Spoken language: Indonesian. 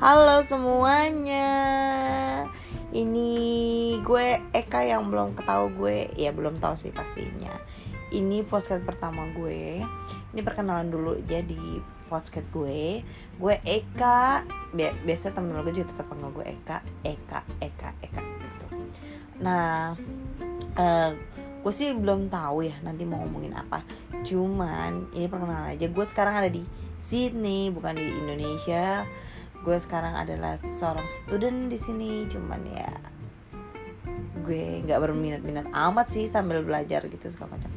Halo semuanya. Ini gue Eka yang belum ketahui gue. Ya belum tahu sih pastinya. Ini podcast pertama gue. Ini perkenalan dulu. Jadi podcast gue Gue Eka. Biasa temen-temen gue juga tetap panggil gue Eka. Eka, Eka, Eka gitu. Nah uh, Gue sih belum tahu ya nanti mau ngomongin apa. Cuman ini perkenalan aja. Gue sekarang ada di Sydney bukan di Indonesia gue sekarang adalah seorang student di sini cuman ya gue nggak berminat-minat amat sih sambil belajar gitu segala macam